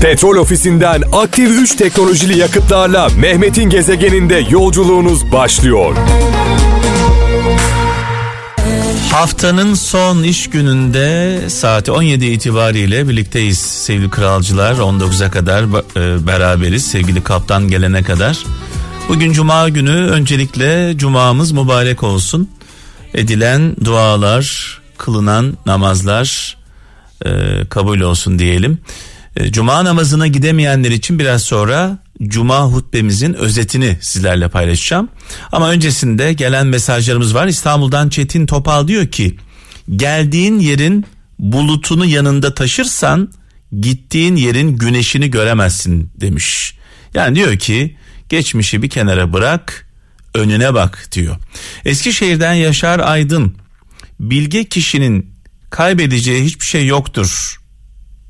Petrol ofisinden aktif 3 teknolojili yakıtlarla Mehmet'in gezegeninde yolculuğunuz başlıyor. Haftanın son iş gününde saati 17 itibariyle birlikteyiz sevgili kralcılar. 19'a kadar e, beraberiz sevgili kaptan gelene kadar. Bugün cuma günü öncelikle cumamız mübarek olsun. Edilen dualar, kılınan namazlar e, kabul olsun diyelim. E, cuma namazına gidemeyenler için biraz sonra Cuma hutbemizin özetini sizlerle paylaşacağım. Ama öncesinde gelen mesajlarımız var. İstanbul'dan Çetin Topal diyor ki geldiğin yerin bulutunu yanında taşırsan gittiğin yerin güneşini göremezsin demiş. Yani diyor ki geçmişi bir kenara bırak önüne bak diyor. Eskişehir'den Yaşar Aydın bilge kişinin kaybedeceği hiçbir şey yoktur.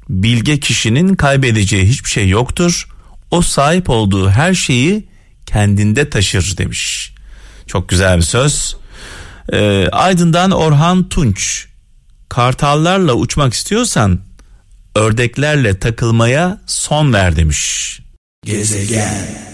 Bilge kişinin kaybedeceği hiçbir şey yoktur o sahip olduğu her şeyi kendinde taşır demiş. Çok güzel bir söz. Ee, Aydın'dan Orhan Tunç. Kartallarla uçmak istiyorsan ördeklerle takılmaya son ver demiş. Gezegen.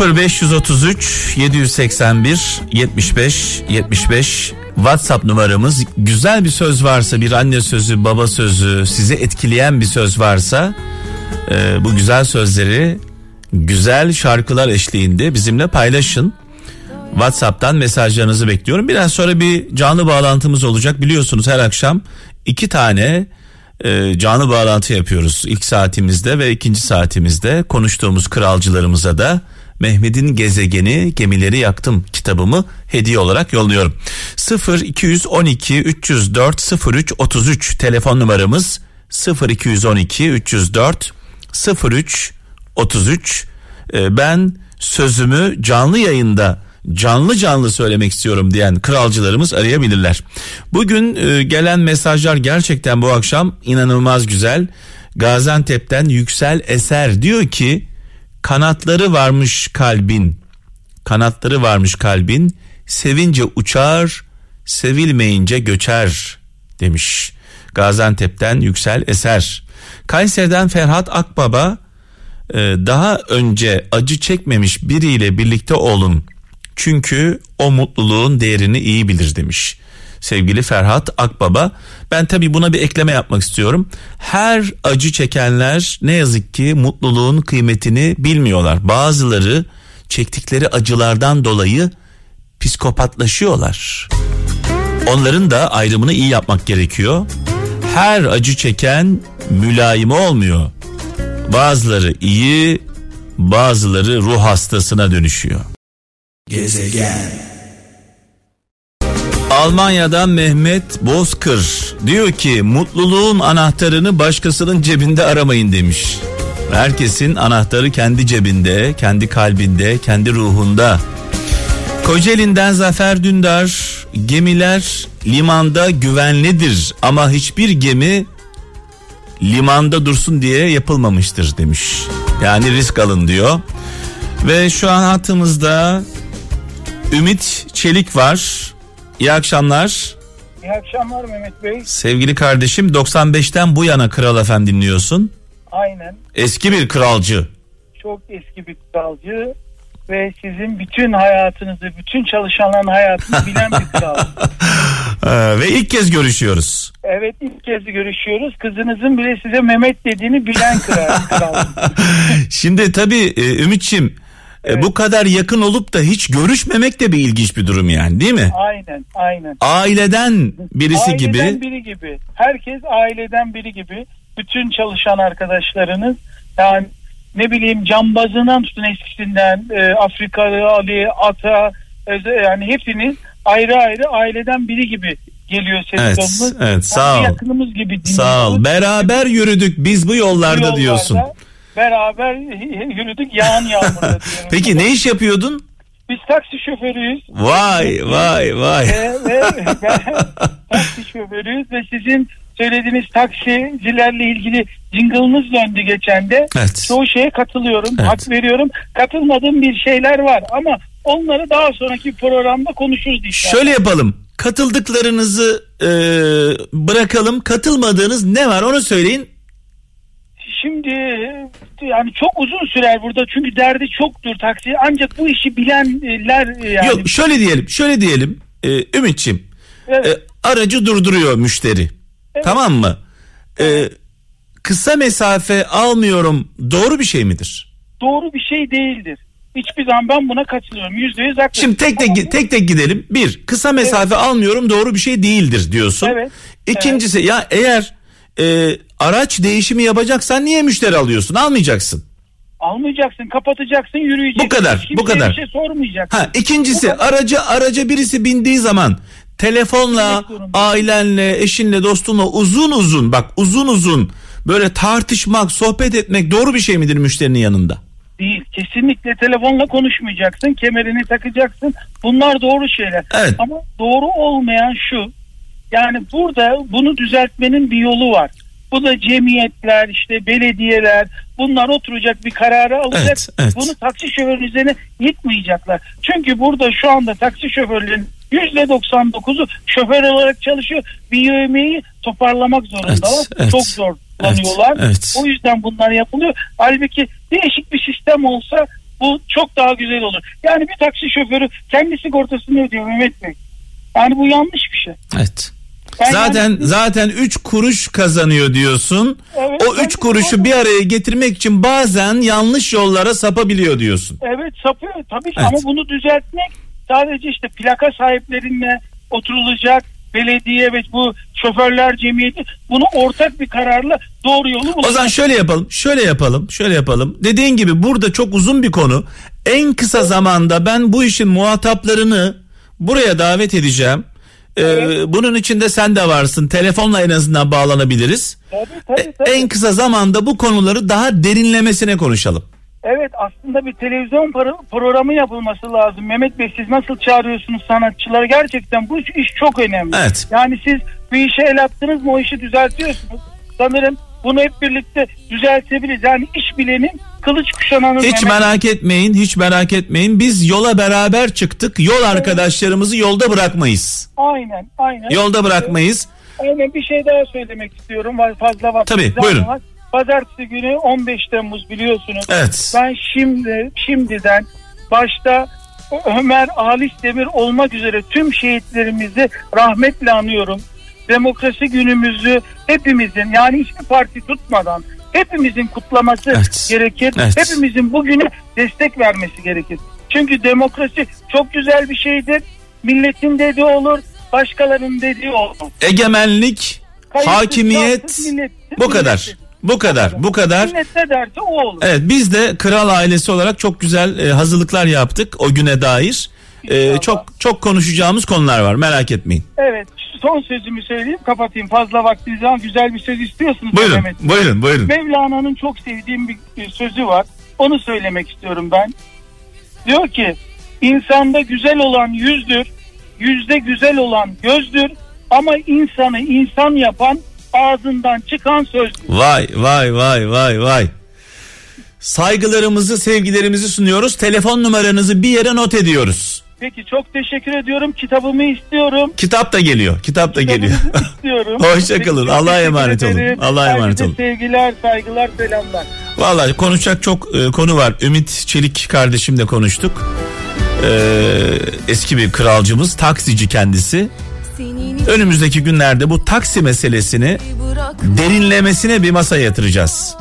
0533 781 75 75 WhatsApp numaramız. Güzel bir söz varsa, bir anne sözü, baba sözü, sizi etkileyen bir söz varsa e, bu güzel sözleri güzel şarkılar eşliğinde bizimle paylaşın. WhatsApp'tan mesajlarınızı bekliyorum. Biraz sonra bir canlı bağlantımız olacak. Biliyorsunuz her akşam iki tane e, canlı bağlantı yapıyoruz. İlk saatimizde ve ikinci saatimizde konuştuğumuz kralcılarımıza da Mehmet'in gezegeni gemileri yaktım kitabımı hediye olarak yolluyorum. 0 212 304 03 33 telefon numaramız 0 212 304 03 33 e, ben sözümü canlı yayında canlı canlı söylemek istiyorum diyen kralcılarımız arayabilirler. Bugün e, gelen mesajlar gerçekten bu akşam inanılmaz güzel. Gaziantep'ten Yüksel Eser diyor ki kanatları varmış kalbin kanatları varmış kalbin sevince uçar sevilmeyince göçer demiş. Gaziantep'ten Yüksel Eser. Kayseri'den Ferhat Akbaba e, daha önce acı çekmemiş biriyle birlikte olun. Çünkü o mutluluğun değerini iyi bilir demiş. Sevgili Ferhat Akbaba ben tabi buna bir ekleme yapmak istiyorum. Her acı çekenler ne yazık ki mutluluğun kıymetini bilmiyorlar. Bazıları çektikleri acılardan dolayı psikopatlaşıyorlar. Onların da ayrımını iyi yapmak gerekiyor her acı çeken mülayim olmuyor. Bazıları iyi, bazıları ruh hastasına dönüşüyor. Gezegen. Almanya'dan Mehmet Bozkır diyor ki mutluluğun anahtarını başkasının cebinde aramayın demiş. Herkesin anahtarı kendi cebinde, kendi kalbinde, kendi ruhunda. Kocaeli'nden Zafer Dündar gemiler limanda güvenlidir ama hiçbir gemi limanda dursun diye yapılmamıştır demiş. Yani risk alın diyor. Ve şu an hattımızda Ümit Çelik var. İyi akşamlar. İyi akşamlar Mehmet Bey. Sevgili kardeşim 95'ten bu yana Kral Efem dinliyorsun. Aynen. Eski bir kralcı. Çok eski bir kralcı ve sizin bütün hayatınızı, bütün çalışanların hayatını bilen bir kral. Ee, ve ilk kez görüşüyoruz. Evet ilk kez görüşüyoruz. Kızınızın bile size Mehmet dediğini bilen kral. kral. Şimdi tabii e, E, evet. bu kadar yakın olup da hiç görüşmemek de bir ilginç bir durum yani değil mi? Aynen aynen. Aileden birisi aileden gibi. Aileden biri gibi. Herkes aileden biri gibi. Bütün çalışan arkadaşlarınız yani ne bileyim cambazından tutun eskisinden e, Afrikalı Ali Ata e, yani hepsiniz ayrı ayrı aileden biri gibi geliyor ses evet. Evet sağ ol. Yakınımız gibi dinliyoruz. Sağ ol. Beraber yürüdük biz bu yollarda, bu yollarda diyorsun. Beraber yürüdük yağan yağmurda Peki ne iş yapıyordun? Biz taksi şoförüyüz. Vay vay vay. Ve, taksi şoförüyüz ve sizin söylediğiniz taksicilerle ilgili jingle'ınız döndü geçen de. Evet. Çoğu şeye katılıyorum, evet. hak veriyorum. Katılmadığım bir şeyler var ama onları daha sonraki programda konuşuruz inşallah. Şöyle yapalım. Katıldıklarınızı e, bırakalım. Katılmadığınız ne var onu söyleyin. şimdi yani çok uzun sürer burada çünkü derdi çoktur taksi ancak bu işi bilenler e, yani. Yok şöyle diyelim şöyle diyelim e, Ümitçim Evet. e, aracı durduruyor müşteri tamam mı? E, kısa mesafe almıyorum doğru bir şey midir? Doğru bir şey değildir. Hiçbir zaman ben buna katılıyorum. Yüzde yüz haklısın. Şimdi tek tek Ama- tek tek gidelim. Bir kısa mesafe almıyorum doğru bir şey değildir diyorsun. Evet, İkincisi ya eğer e, araç değişimi yapacaksan niye müşteri alıyorsun? Almayacaksın. Almayacaksın, kapatacaksın, yürüyeceksin. Bu kadar, Hiç bu kimseye kadar. Bir şey sormayacaksın. Ha ikincisi araca araca birisi bindiği zaman telefonla ailenle, eşinle, dostunla uzun uzun bak uzun uzun böyle tartışmak, sohbet etmek doğru bir şey midir müşterinin yanında? Değil. Kesinlikle telefonla konuşmayacaksın. Kemerini takacaksın. Bunlar doğru şeyler. Evet. Ama doğru olmayan şu. Yani burada bunu düzeltmenin bir yolu var. Bu da cemiyetler, işte belediyeler bunlar oturacak bir kararı alacak. Evet, evet. Bunu taksi şoförünün üzerine yıkmayacaklar. Çünkü burada şu anda taksi şoförlerinin %99'u şoför olarak çalışıyor. Bir yövmeyi toparlamak zorundalar. Evet, evet. Çok zorlanıyorlar. Evet, evet. O yüzden bunlar yapılıyor. Halbuki değişik bir sistem olsa bu çok daha güzel olur. Yani bir taksi şoförü kendi sigortasını ödüyor Mehmet Bey. Yani bu yanlış bir şey. Evet. Zaten yani- zaten 3 kuruş kazanıyor diyorsun. Evet, o 3 ben- kuruşu bir araya getirmek için bazen yanlış yollara sapabiliyor diyorsun. Evet sapıyor tabii ki Evet. ama bunu düzeltmek sadece işte plaka sahiplerinle oturulacak belediye ve bu şoförler cemiyeti bunu ortak bir kararla doğru yolu bulacak. O zaman şöyle yapalım, şöyle yapalım, şöyle yapalım. Dediğin gibi burada çok uzun bir konu. En kısa zamanda ben bu işin muhataplarını buraya davet edeceğim. Ee, bunun içinde sen de varsın. Telefonla en azından bağlanabiliriz. Tabii, tabii, E, tabii. En kısa zamanda bu konuları daha derinlemesine konuşalım. Evet aslında bir televizyon pro- programı yapılması lazım. Mehmet Bey siz nasıl çağırıyorsunuz sanatçıları? Gerçekten bu iş çok önemli. Evet. Yani siz bir işe el attınız mı o işi düzeltiyorsunuz. Sanırım bunu hep birlikte düzeltebiliriz. Yani iş bilenin kılıç kuşananın Hiç Mehmet- merak etmeyin, hiç merak etmeyin. Biz yola beraber çıktık. Yol arkadaşlarımızı yolda bırakmayız. Aynen aynen. Yolda bırakmayız. Aynen bir şey daha söylemek istiyorum. Var fazla vakit. Tabii, buyurun. var. Pazartesi günü 15 Temmuz biliyorsunuz. Evet. Ben şimdi şimdiden başta Ömer Halis Demir olmak üzere tüm şehitlerimizi rahmetle anıyorum. Demokrasi günümüzü hepimizin yani hiçbir parti tutmadan hepimizin kutlaması Evet. gerekir. Evet. Hepimizin bugüne destek vermesi gerekir. Çünkü demokrasi çok güzel bir şeydir. Milletin dediği olur, başkalarının dediği olur. Egemenlik, Kayıtsız, hakimiyet şartsız millet- bu kadar. Bu kadar, bu kadar. Millet ne derse o olur. Evet biz de kral ailesi olarak çok güzel e, hazırlıklar yaptık o güne dair. E, İnşallah. çok çok konuşacağımız konular var merak etmeyin. Evet. Son sözümü söyleyeyim kapatayım. Fazla vaktiniz var. Güzel bir söz istiyorsunuz. Buyurun, Mehmet. buyurun, buyurun. Mevlana'nın çok sevdiğim bir bir sözü var. Onu söylemek istiyorum ben. Diyor ki insanda güzel olan yüzdür, yüzde güzel olan gözdür ama insanı insan yapan ağzından çıkan sözdür. Vay vay vay vay vay. Saygılarımızı, sevgilerimizi sunuyoruz. Telefon numaranızı bir yere not ediyoruz. Peki çok teşekkür ediyorum. Kitabımı istiyorum. Kitap da geliyor. Kitap da geliyor. İstiyorum. Hoşça kalın. Çok Allah'a emanet olun. Allah'a emanet olun. Sevgiler, saygılar, selamlar. Vallahi konuşacak çok e, konu var. Ümit Çelik kardeşimle konuştuk. Ee, eski bir kralcımız, taksici kendisi. Önümüzdeki günlerde bu taksi meselesini derinlemesine bir masaya yatıracağız.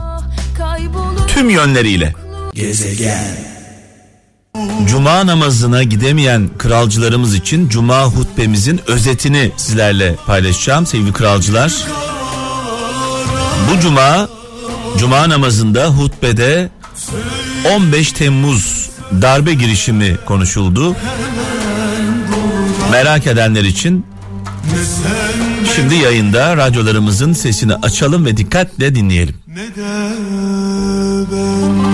Tüm yönleriyle. Cuma namazına gidemeyen kralcılarımız için cuma hutbemizin özetini sizlerle paylaşacağım sevgili kralcılar. Bu cuma cuma namazında hutbede 15 Temmuz darbe girişimi konuşuldu. Merak edenler için şimdi yayında radyolarımızın sesini açalım ve dikkatle dinleyelim. Ne ben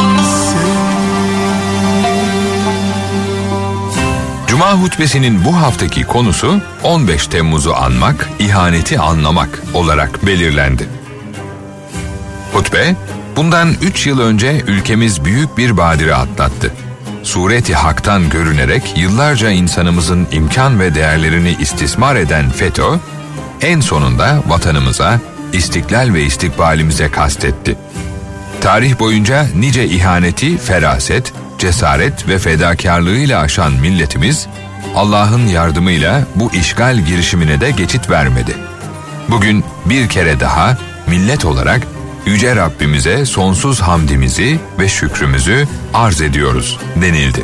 Cuma hutbesinin bu haftaki konusu 15 Temmuz'u anmak, ihaneti anlamak olarak belirlendi. Hutbe, bundan 3 yıl önce ülkemiz büyük bir badire atlattı. Sureti haktan görünerek yıllarca insanımızın imkan ve değerlerini istismar eden FETÖ, en sonunda vatanımıza, istiklal ve istikbalimize kastetti. Tarih boyunca nice ihaneti, feraset, cesaret ve fedakarlığıyla aşan milletimiz Allah'ın yardımıyla bu işgal girişimine de geçit vermedi. Bugün bir kere daha millet olarak Yüce Rabbimize sonsuz hamdimizi ve şükrümüzü arz ediyoruz denildi.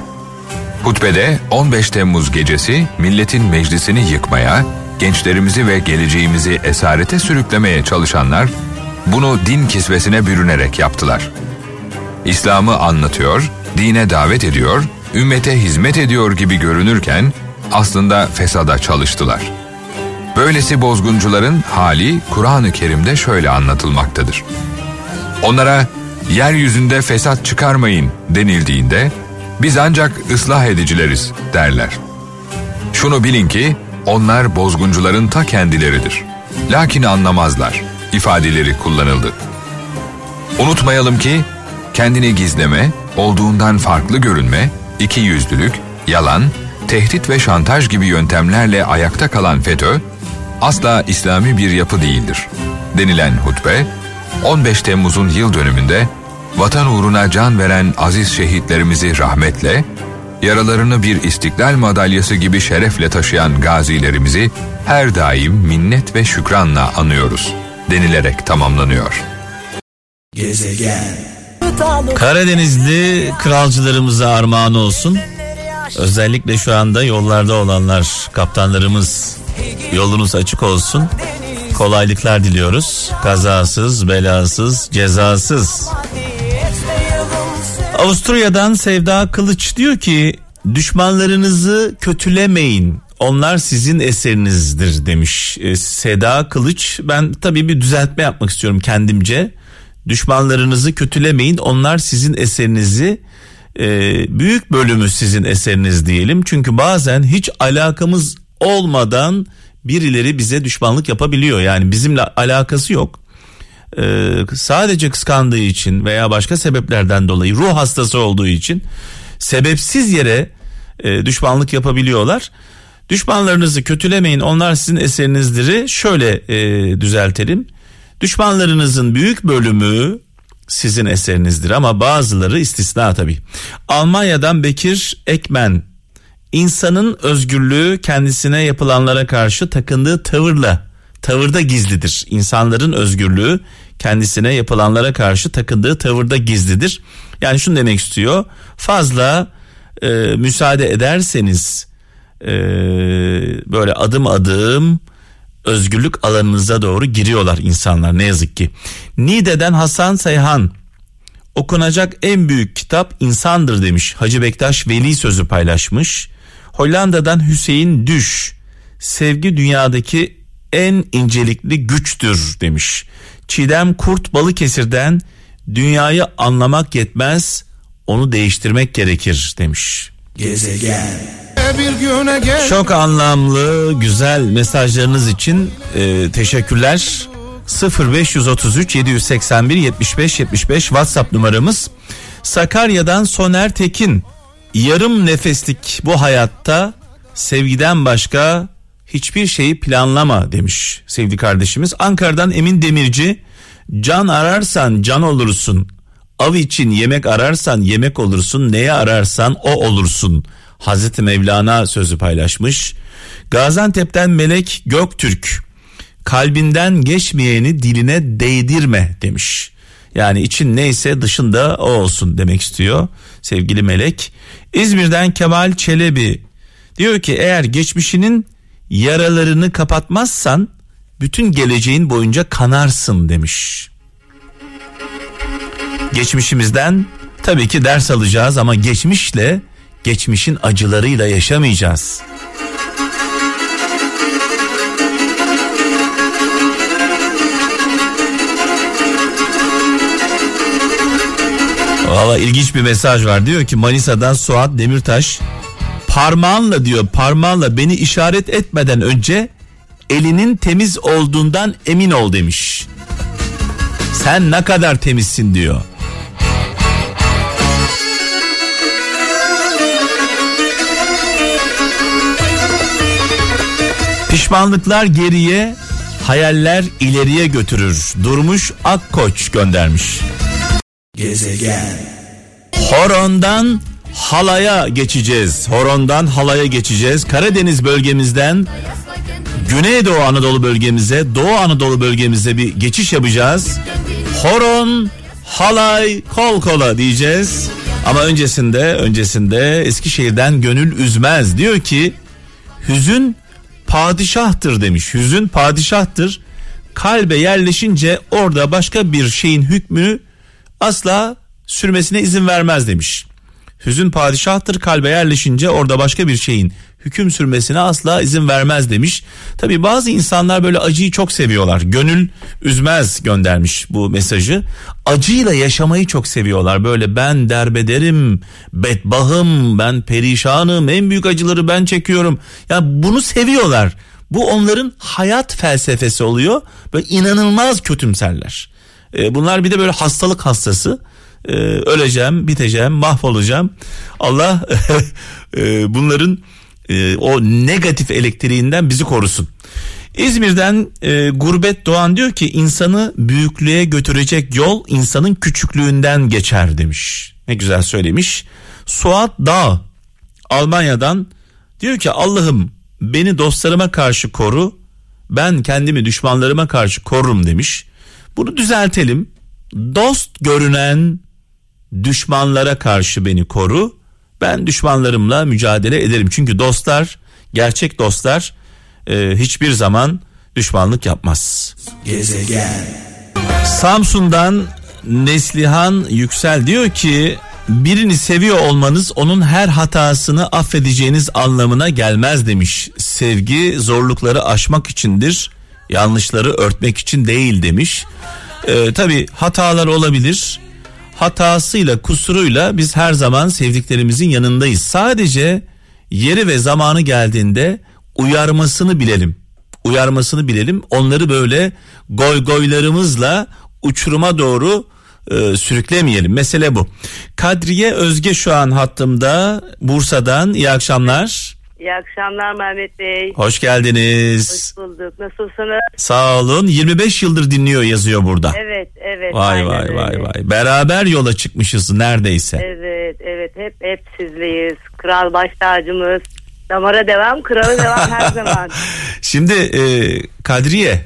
Hutbede 15 Temmuz gecesi milletin meclisini yıkmaya, gençlerimizi ve geleceğimizi esarete sürüklemeye çalışanlar bunu din kisvesine bürünerek yaptılar. İslam'ı anlatıyor, dine davet ediyor, ümmete hizmet ediyor gibi görünürken aslında fesada çalıştılar. Böylesi bozguncuların hali Kur'an-ı Kerim'de şöyle anlatılmaktadır. Onlara yeryüzünde fesat çıkarmayın denildiğinde biz ancak ıslah edicileriz derler. Şunu bilin ki onlar bozguncuların ta kendileridir. Lakin anlamazlar ifadeleri kullanıldı. Unutmayalım ki kendini gizleme, olduğundan farklı görünme, iki yüzlülük, yalan, tehdit ve şantaj gibi yöntemlerle ayakta kalan FETÖ asla İslami bir yapı değildir. Denilen hutbe 15 Temmuz'un yıl dönümünde vatan uğruna can veren aziz şehitlerimizi rahmetle, yaralarını bir istiklal madalyası gibi şerefle taşıyan gazilerimizi her daim minnet ve şükranla anıyoruz denilerek tamamlanıyor. Gezegen Karadenizli kralcılarımıza armağan olsun. Özellikle şu anda yollarda olanlar, kaptanlarımız yolunuz açık olsun. Kolaylıklar diliyoruz. Kazasız, belasız, cezasız. Avusturya'dan Sevda Kılıç diyor ki düşmanlarınızı kötülemeyin. Onlar sizin eserinizdir demiş e, Seda Kılıç. Ben tabii bir düzeltme yapmak istiyorum kendimce. Düşmanlarınızı kötülemeyin. Onlar sizin eserinizi e, büyük bölümü sizin eseriniz diyelim. Çünkü bazen hiç alakamız olmadan birileri bize düşmanlık yapabiliyor. Yani bizimle alakası yok. Ee, sadece kıskandığı için veya başka sebeplerden dolayı ruh hastası olduğu için sebepsiz yere e, düşmanlık yapabiliyorlar. Düşmanlarınızı kötülemeyin onlar sizin eserinizdir. Şöyle e, düzeltelim. Düşmanlarınızın büyük bölümü sizin eserinizdir ama bazıları istisna tabi. Almanya'dan Bekir Ekmen insanın özgürlüğü kendisine yapılanlara karşı takındığı tavırla tavırda gizlidir. İnsanların özgürlüğü kendisine yapılanlara karşı takındığı tavırda gizlidir. Yani şunu demek istiyor. Fazla e, müsaade ederseniz e, böyle adım adım özgürlük alanınıza doğru giriyorlar insanlar ne yazık ki. Nide'den Hasan Seyhan okunacak en büyük kitap insandır demiş. Hacı Bektaş Veli sözü paylaşmış. Hollanda'dan Hüseyin Düş sevgi dünyadaki en incelikli güçtür demiş. Çiğdem Kurt Balıkesir'den dünyayı anlamak yetmez onu değiştirmek gerekir demiş. Gezegen çok anlamlı güzel mesajlarınız için e, teşekkürler. 0533 781 75 75 WhatsApp numaramız. Sakarya'dan Soner Tekin yarım nefeslik bu hayatta sevgiden başka hiçbir şeyi planlama demiş sevgili kardeşimiz. Ankara'dan Emin Demirci can ararsan can olursun. Av için yemek ararsan yemek olursun. Neye ararsan o olursun. Hazreti Mevlana sözü paylaşmış. Gaziantep'ten Melek Göktürk kalbinden geçmeyeni diline değdirme demiş. Yani için neyse dışında o olsun demek istiyor sevgili Melek. İzmir'den Kemal Çelebi diyor ki eğer geçmişinin yaralarını kapatmazsan bütün geleceğin boyunca kanarsın demiş. Geçmişimizden tabii ki ders alacağız ama geçmişle geçmişin acılarıyla yaşamayacağız. Valla ilginç bir mesaj var. Diyor ki Manisa'dan Suat Demirtaş parmağınla diyor parmağınla beni işaret etmeden önce elinin temiz olduğundan emin ol demiş. Sen ne kadar temizsin diyor. Pişmanlıklar geriye, hayaller ileriye götürür. Durmuş Akkoç göndermiş. Gezegen Horondan halaya geçeceğiz. Horondan halaya geçeceğiz. Karadeniz bölgemizden Güneydoğu Anadolu bölgemize, Doğu Anadolu bölgemize bir geçiş yapacağız. Horon, halay, kol kola diyeceğiz. Ama öncesinde, öncesinde Eskişehir'den gönül üzmez. Diyor ki hüzün padişahtır demiş. Hüzün padişahtır. Kalbe yerleşince orada başka bir şeyin hükmünü asla sürmesine izin vermez demiş. Hüzün padişahtır kalbe yerleşince orada başka bir şeyin hüküm sürmesine asla izin vermez demiş. Tabi bazı insanlar böyle acıyı çok seviyorlar. Gönül üzmez göndermiş bu mesajı. Acıyla yaşamayı çok seviyorlar. Böyle ben derbederim, bedbahım, ben perişanım, en büyük acıları ben çekiyorum. Ya bunu seviyorlar. Bu onların hayat felsefesi oluyor. Böyle inanılmaz kötümserler. Ee, bunlar bir de böyle hastalık hastası. Ee, öleceğim, biteceğim, mahvolacağım. Allah e, bunların e, o negatif elektriğinden bizi korusun. İzmir'den e, Gurbet Doğan diyor ki insanı büyüklüğe götürecek yol insanın küçüklüğünden geçer demiş. Ne güzel söylemiş. Suat Dağ Almanya'dan diyor ki Allah'ım beni dostlarıma karşı koru ben kendimi düşmanlarıma karşı korurum demiş. Bunu düzeltelim. Dost görünen düşmanlara karşı beni koru. Ben düşmanlarımla mücadele ederim. Çünkü dostlar, gerçek dostlar e, hiçbir zaman düşmanlık yapmaz. Gezegen Samsun'dan Neslihan Yüksel diyor ki birini seviyor olmanız onun her hatasını affedeceğiniz anlamına gelmez demiş. Sevgi zorlukları aşmak içindir, yanlışları örtmek için değil demiş. Ee, Tabi hatalar olabilir. Hatasıyla kusuruyla biz her zaman sevdiklerimizin yanındayız. Sadece yeri ve zamanı geldiğinde uyarmasını bilelim. Uyarmasını bilelim. Onları böyle goy goylarımızla uçuruma doğru e, sürüklemeyelim. Mesele bu. Kadriye Özge şu an hattımda Bursa'dan. İyi akşamlar. İyi akşamlar Mehmet Bey. Hoş geldiniz. Hoş bulduk. Nasılsınız? Sağ olun. 25 yıldır dinliyor yazıyor burada. Evet, evet. Vay vay öyle. vay vay. Beraber yola çıkmışız neredeyse. Evet, evet. Hep hep sizleyiz. Kral baş tacımız. Damara devam, krala devam her zaman. Şimdi e, Kadriye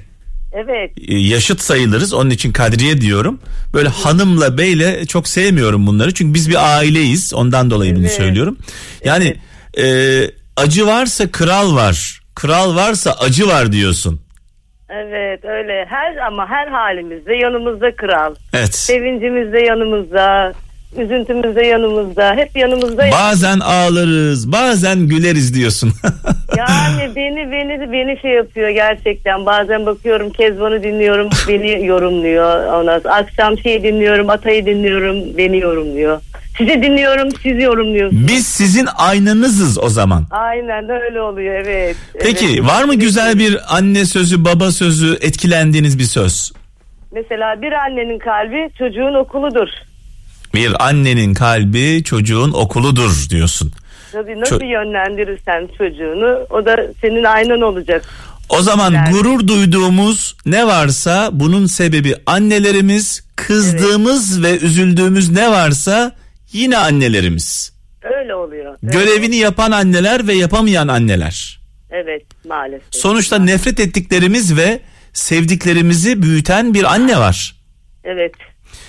Evet, e, yaşıt sayılırız. Onun için Kadriye diyorum. Böyle hanımla beyle çok sevmiyorum bunları. Çünkü biz bir aileyiz. Ondan dolayı bunu Evet. söylüyorum. Yani e, acı varsa kral var. Kral varsa acı var diyorsun. evet öyle. Her ama her halimizde yanımızda kral. Evet. Sevincimizde yanımızda, üzüntümüzde yanımızda, hep yanımızda. Bazen ağlarız, bazen güleriz diyorsun. Yani beni beni beni şey yapıyor gerçekten. Bazen bakıyorum Kezban'ı dinliyorum, beni yorumluyor. Ondan akşam şey dinliyorum, Atay'ı dinliyorum, beni yorumluyor. Sizi dinliyorum, siz yorumluyorsunuz. Biz sizin aynanızız o zaman. Aynen öyle oluyor evet. Peki Evet. var mı güzel bir anne sözü, baba sözü, etkilendiğiniz bir söz? Mesela bir annenin kalbi çocuğun okuludur. Bir annenin kalbi çocuğun okuludur diyorsun. Tabii nasıl Ço- yönlendirirsen çocuğunu o da senin aynan olacak. O zaman Yani. gurur duyduğumuz ne varsa bunun sebebi annelerimiz, kızdığımız ve üzüldüğümüz ne varsa yine annelerimiz. Öyle oluyor. Evet. Görevini yapan anneler ve yapamayan anneler. Evet maalesef. Sonuçta nefret ettiklerimiz ve sevdiklerimizi büyüten bir anne var. Evet.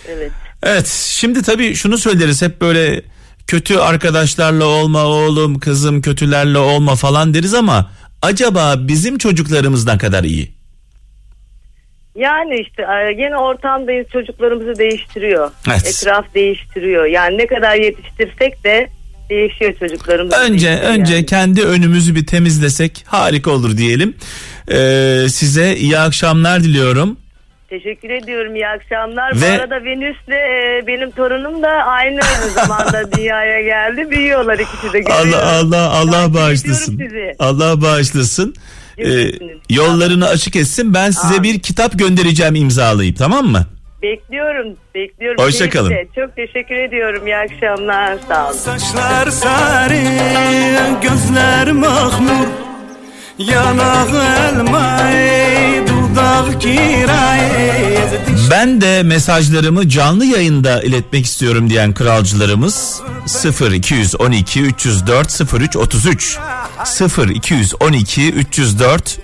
Evet. Evet şimdi tabii şunu söyleriz hep böyle kötü arkadaşlarla olma oğlum kızım kötülerle olma falan deriz ama acaba bizim çocuklarımız ne kadar iyi? Yani işte e, yine ortamdayız çocuklarımızı değiştiriyor. Evet. Etraf değiştiriyor. Yani ne kadar yetiştirsek de değişiyor çocuklarımız. Önce değişiyor önce yani. kendi önümüzü bir temizlesek harika olur diyelim. Ee, size iyi akşamlar diliyorum. Teşekkür ediyorum iyi akşamlar. Ve- Bu arada Venüs'le e, benim torunum da aynı zamanda dünyaya geldi. Büyüyorlar ikisi de. görüyorum. Allah Allah Allah bağışlasın. Allah bağışlasın. Görüşürüz. yollarını açık etsin. Ben size Amin. bir kitap göndereceğim imzalayıp tamam mı? Bekliyorum. Bekliyorum. Hoşça kalın. Keyifle. Çok teşekkür ediyorum. İyi akşamlar. Sağ olun. Saçlar sarı, gözler mahmur Yanak elmayı dudak kirayı Ben de mesajlarımı canlı yayında iletmek istiyorum diyen kralcılarımız 0 212 304 03 33 0 212 304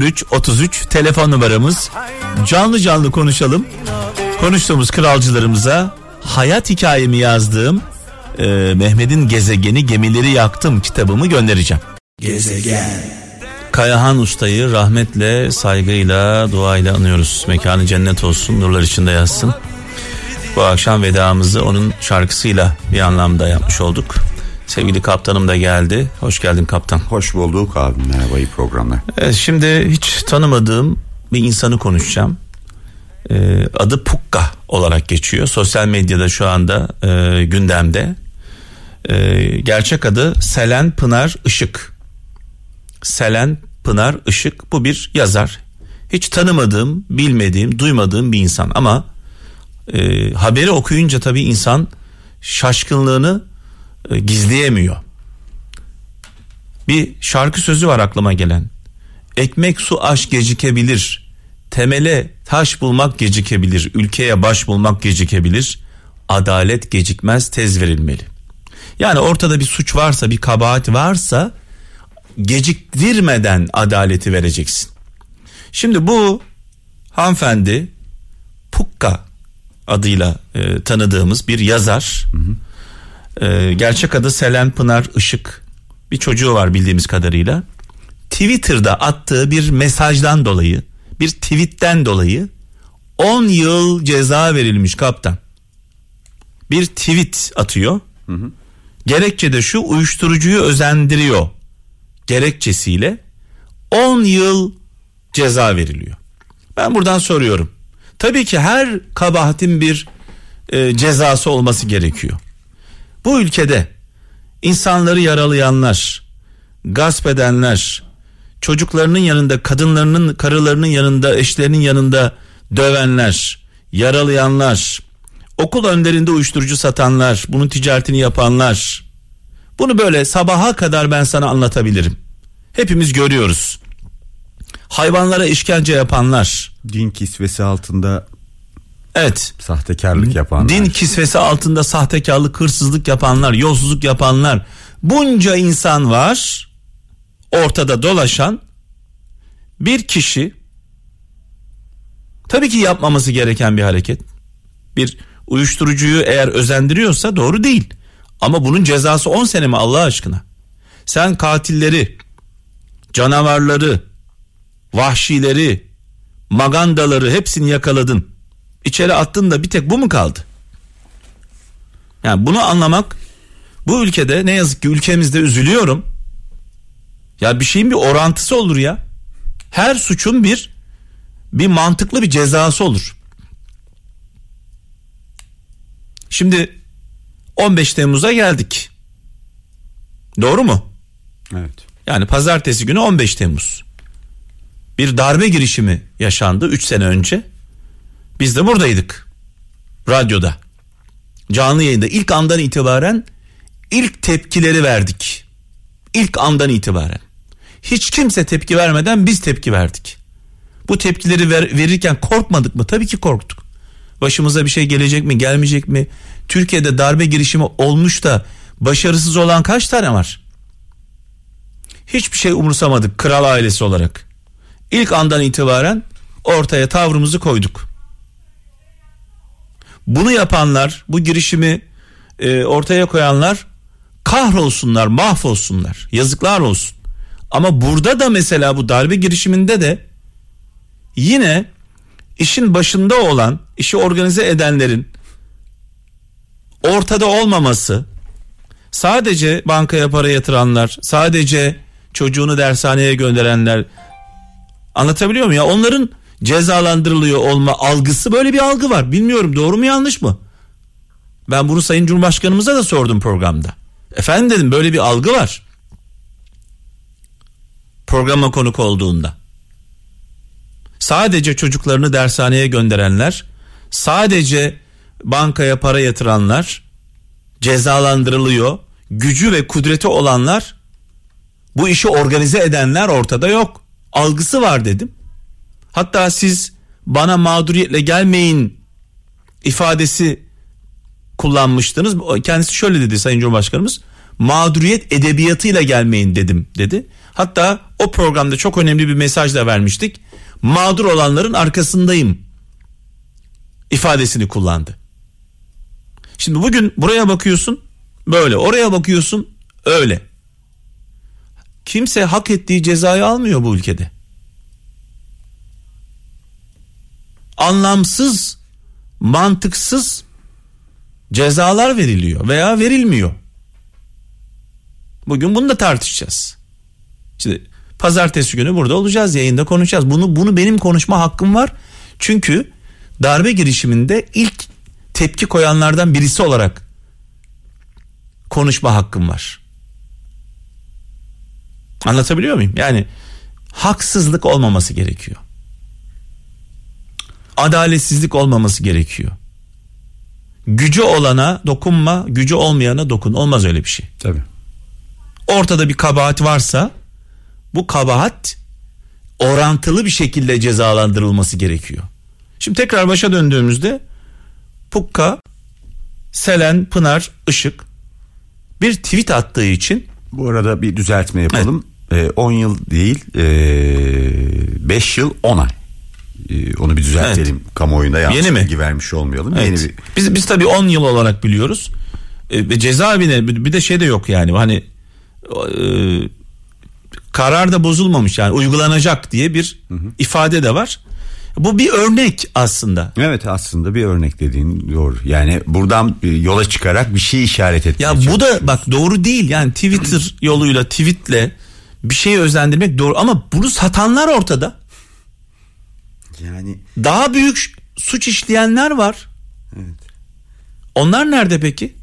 03 33 telefon numaramız. Canlı canlı konuşalım. Konuştuğumuz kralcılarımıza hayat hikayemi yazdığım e, Mehmet'in gezegeni gemileri yaktım kitabımı göndereceğim. Gezegen. Kayahan Usta'yı rahmetle, saygıyla, duayla anıyoruz. Mekanı cennet olsun, nurlar içinde yazsın. Bu akşam vedamızı onun şarkısıyla bir anlamda yapmış olduk. Sevgili kaptanım da geldi. Hoş geldin kaptan. Hoş bulduk abi merhaba iyi programlar. Evet, şimdi hiç tanımadığım bir insanı konuşacağım. Ee, adı Pukka olarak geçiyor. Sosyal medyada şu anda e, gündemde. Ee, gerçek adı Selen Pınar Işık. Selen Pınar Işık bu bir yazar. Hiç tanımadığım, bilmediğim, duymadığım bir insan ama e, haberi okuyunca tabii insan şaşkınlığını e, gizleyemiyor. Bir şarkı sözü var aklıma gelen. Ekmek su aş gecikebilir. Temele taş bulmak gecikebilir. Ülkeye baş bulmak gecikebilir. Adalet gecikmez tez verilmeli. Yani ortada bir suç varsa bir kabahat varsa geciktirmeden adaleti vereceksin. Şimdi bu hanımefendi Pukka adıyla e, tanıdığımız bir yazar. E, gerçek adı Selen Pınar Işık. Bir çocuğu var bildiğimiz kadarıyla. Twitter'da attığı bir mesajdan dolayı, bir tweetten dolayı 10 yıl ceza verilmiş kaptan. Bir tweet atıyor. Gerekçe de şu uyuşturucuyu özendiriyor gerekçesiyle 10 yıl ceza veriliyor. Ben buradan soruyorum. Tabii ki her kabahatin bir e, cezası olması gerekiyor. Bu ülkede insanları yaralayanlar, gasp edenler, çocuklarının yanında, kadınlarının, karılarının yanında, eşlerinin yanında dövenler, yaralayanlar, okul önlerinde uyuşturucu satanlar, bunun ticaretini yapanlar. Bunu böyle sabaha kadar ben sana anlatabilirim. Hepimiz görüyoruz. Hayvanlara işkence yapanlar. Din kisvesi altında Evet. sahtekarlık yapanlar. Din kisvesi altında sahtekarlık, hırsızlık yapanlar, yolsuzluk yapanlar. Bunca insan var. Ortada dolaşan bir kişi tabii ki yapmaması gereken bir hareket. Bir uyuşturucuyu eğer özendiriyorsa doğru değil. Ama bunun cezası 10 sene mi Allah aşkına? Sen katilleri, canavarları, vahşileri, magandaları hepsini yakaladın. İçeri attın da bir tek bu mu kaldı? Yani bunu anlamak bu ülkede ne yazık ki ülkemizde üzülüyorum. Ya bir şeyin bir orantısı olur ya. Her suçun bir bir mantıklı bir cezası olur. Şimdi 15 Temmuz'a geldik. Doğru mu? Evet. Yani pazartesi günü 15 Temmuz. Bir darbe girişimi yaşandı 3 sene önce. Biz de buradaydık. Radyoda. Canlı yayında ilk andan itibaren ilk tepkileri verdik. İlk andan itibaren. Hiç kimse tepki vermeden biz tepki verdik. Bu tepkileri ver, verirken korkmadık mı? Tabii ki korktuk. Başımıza bir şey gelecek mi, gelmeyecek mi? Türkiye'de darbe girişimi olmuş da başarısız olan kaç tane var? Hiçbir şey umursamadık kral ailesi olarak. İlk andan itibaren ortaya tavrımızı koyduk. Bunu yapanlar, bu girişimi e, ortaya koyanlar kahrolsunlar, mahvolsunlar. Yazıklar olsun. Ama burada da mesela bu darbe girişiminde de yine işin başında olan, işi organize edenlerin ortada olmaması, sadece bankaya para yatıranlar, sadece çocuğunu dershaneye gönderenler anlatabiliyor muyum ya? Onların cezalandırılıyor olma algısı böyle bir algı var. Bilmiyorum doğru mu yanlış mı? Ben bunu Sayın Cumhurbaşkanımıza da sordum programda. Efendim dedim böyle bir algı var. Programa konuk olduğunda. Sadece çocuklarını dershaneye gönderenler, sadece bankaya para yatıranlar cezalandırılıyor. Gücü ve kudreti olanlar Bu işi organize edenler ortada yok. Algısı var dedim. Hatta siz bana mağduriyetle gelmeyin ifadesi kullanmıştınız. Kendisi şöyle dedi Sayın Cumhurbaşkanımız. Mağduriyet edebiyatıyla gelmeyin dedim dedi. Hatta o programda çok önemli bir mesaj da vermiştik. Mağdur olanların arkasındayım ifadesini kullandı. Şimdi bugün buraya bakıyorsun böyle oraya bakıyorsun öyle. Kimse hak ettiği cezayı almıyor bu ülkede. Anlamsız, mantıksız cezalar veriliyor veya verilmiyor. Bugün bunu da tartışacağız. Şimdi pazartesi günü burada olacağız yayında konuşacağız. Bunu bunu benim konuşma hakkım var. Çünkü darbe girişiminde ilk tepki koyanlardan birisi olarak konuşma hakkım var. Anlatabiliyor muyum? Yani haksızlık olmaması gerekiyor. Adaletsizlik olmaması gerekiyor. Gücü olana dokunma, gücü olmayana dokun. Olmaz öyle bir şey. Tabii. Ortada bir kabahat varsa bu kabahat orantılı bir şekilde cezalandırılması gerekiyor. Şimdi tekrar başa döndüğümüzde Pukka, Selen, Pınar, Işık bir tweet attığı için Bu arada bir düzeltme yapalım. 10 yıl değil 5 yıl 10 ay. Ee, onu bir düzeltelim. Kamuoyunda yanlış Yeni mi? bilgi vermiş olmayalım. Evet. Yeni bir Biz biz tabii 10 yıl olarak biliyoruz. E, ve cezaevine bir de şey de yok yani hani e, karar da bozulmamış yani uygulanacak diye bir ifade de var. Bu bir örnek aslında. Evet aslında bir örnek dediğin doğru. Yani buradan yola çıkarak bir şey işaret etmeye Ya bu da bak doğru değil yani Twitter yoluyla tweetle bir şeyi özendirmek doğru ama bunu satanlar ortada. yani Daha büyük suç işleyenler var. Onlar nerede peki?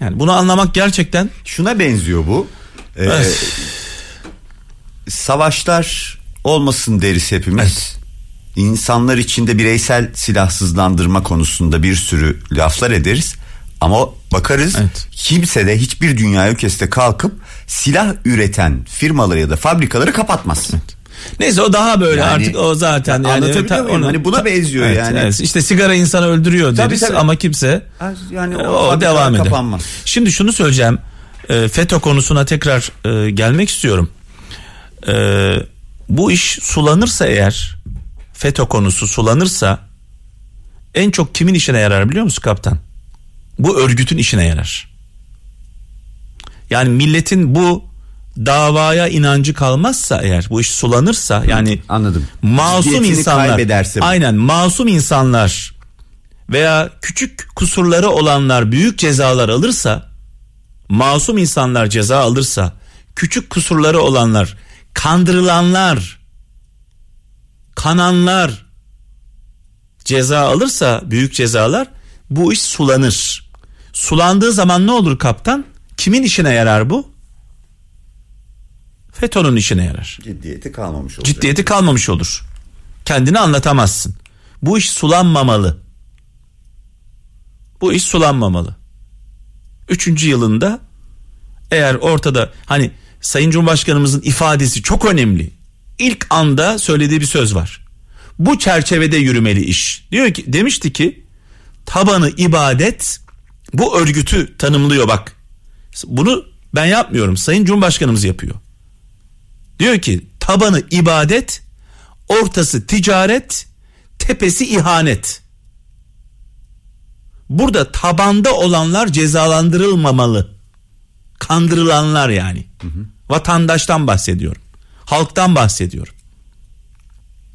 Yani bunu anlamak gerçekten şuna benziyor bu. Ee, Evet. savaşlar olmasın deriz hepimiz. İnsanlar içinde bireysel silahsızlandırma konusunda bir sürü laflar ederiz. Ama bakarız Evet. kimse de hiçbir dünya ülkesi de kalkıp silah üreten firmaları ya da fabrikaları kapatmaz. Neyse o daha böyle Yani- artık o zaten yani Anlatabiliyor ta- muyum? Hani buna benziyor Evet, yani. evet. İşte sigara insanı öldürüyor Tabii, deriz tabii. ama kimse Yani o, o devam eder. kapanmaz. Şimdi şunu söyleyeceğim. E, FETÖ konusuna tekrar e, gelmek istiyorum. E, bu iş sulanırsa eğer FETÖ konusu sulanırsa en çok kimin işine yarar biliyor musun kaptan? Bu örgütün işine yarar. Yani milletin bu davaya inancı kalmazsa eğer bu iş sulanırsa yani Anladım. masum Ciddiyetini insanlar kaybederse bu. aynen masum insanlar veya küçük kusurları olanlar büyük cezalar alırsa masum insanlar ceza alırsa küçük kusurları olanlar kandırılanlar kananlar ceza alırsa büyük cezalar bu iş sulanır. Sulandığı zaman ne olur kaptan? Kimin işine yarar bu? FETÖ'nün işine yarar Ciddiyeti kalmamış olacak. ciddiyeti kalmamış olur. Kendini anlatamazsın. Bu iş sulanmamalı. Bu iş sulanmamalı. Üçüncü yılında eğer ortada hani Sayın Cumhurbaşkanımızın ifadesi çok önemli. İlk anda söylediği bir söz var. Bu çerçevede yürümeli iş. Diyor ki demişti ki tabanı ibadet bu örgütü tanımlıyor bak. Bunu ben yapmıyorum. Sayın Cumhurbaşkanımız yapıyor. Diyor ki tabanı ibadet, ortası ticaret, tepesi ihanet. Burada tabanda olanlar cezalandırılmamalı. Kandırılanlar yani. Vatandaştan bahsediyorum. Halktan bahsediyorum.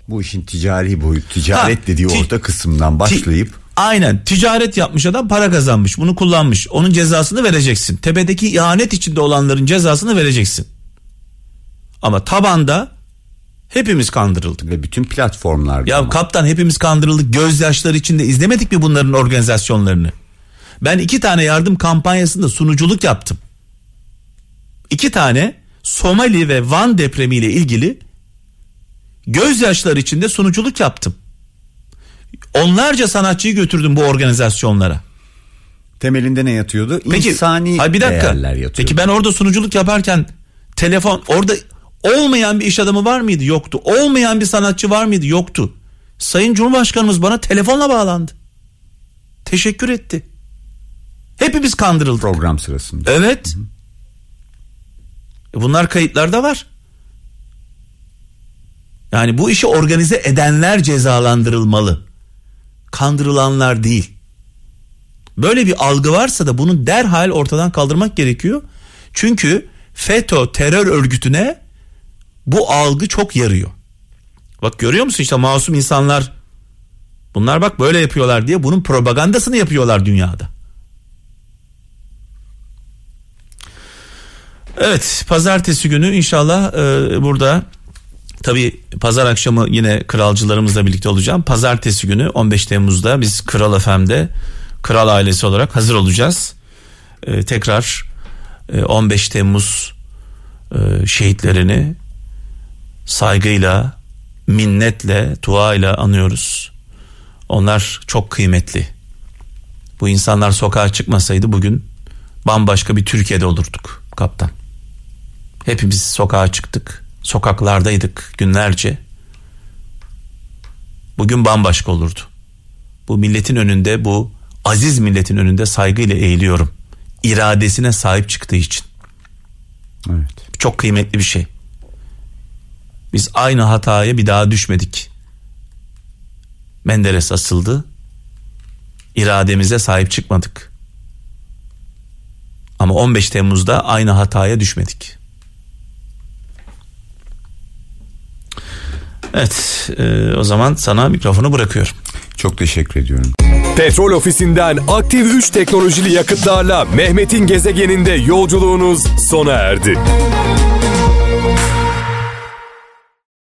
Bu işin ticari boyut, ticaret Ha, dediği ti- orta kısımdan başlayıp Aynen ticaret yapmış adam para kazanmış bunu kullanmış onun cezasını vereceksin. Tepedeki ihanet içinde olanların cezasını vereceksin. Ama tabanda hepimiz kandırıldık. ve bütün platformlarda Ya ama. kaptan hepimiz kandırıldık gözyaşları içinde izlemedik mi bunların organizasyonlarını? Ben iki tane yardım kampanyasında sunuculuk yaptım. İki tane Somali ve Van depremiyle ilgili gözyaşları içinde sunuculuk yaptım. Onlarca sanatçıyı götürdüm bu organizasyonlara. Temelinde ne yatıyordu? Peki, İnsani hayır bir dakika. değerler yatıyordu. Peki ben orada sunuculuk yaparken telefon orada olmayan bir iş adamı var mıydı? Yoktu. Olmayan bir sanatçı var mıydı? Yoktu. Sayın Cumhurbaşkanımız bana telefonla bağlandı. Teşekkür etti. Hepimiz kandırıldık. program sırasında. Evet. E Bunlar kayıtlarda var. Yani bu işi organize edenler cezalandırılmalı. Kandırılanlar değil. Böyle bir algı varsa da bunu derhal ortadan kaldırmak gerekiyor. Çünkü FETÖ terör örgütüne bu algı çok yarıyor. Bak görüyor musun işte masum insanlar bunlar bak böyle yapıyorlar diye bunun propagandasını yapıyorlar dünyada. Evet pazartesi günü inşallah e, burada tabi pazar akşamı yine kralcılarımızla birlikte olacağım. Pazartesi günü 15 Temmuz'da biz Kral FM'de kral ailesi olarak hazır olacağız. E, tekrar e, 15 Temmuz e, şehitlerini saygıyla, minnetle, duayla anıyoruz. Onlar çok kıymetli. Bu insanlar sokağa çıkmasaydı bugün bambaşka bir Türkiye'de olurduk kaptan. Hepimiz sokağa çıktık. Sokaklardaydık günlerce. Bugün bambaşka olurdu. Bu milletin önünde, bu aziz milletin önünde saygıyla eğiliyorum. İradesine sahip çıktığı için. Evet. Çok kıymetli bir şey. Biz aynı hataya bir daha düşmedik. Menderes asıldı. İrademize sahip çıkmadık. Ama 15 Temmuz'da aynı hataya düşmedik. Evet, e, o zaman sana mikrofonu bırakıyorum. Çok teşekkür ediyorum. Petrol ofisinden aktif 3 teknolojili yakıtlarla Mehmet'in gezegeninde yolculuğunuz sona erdi.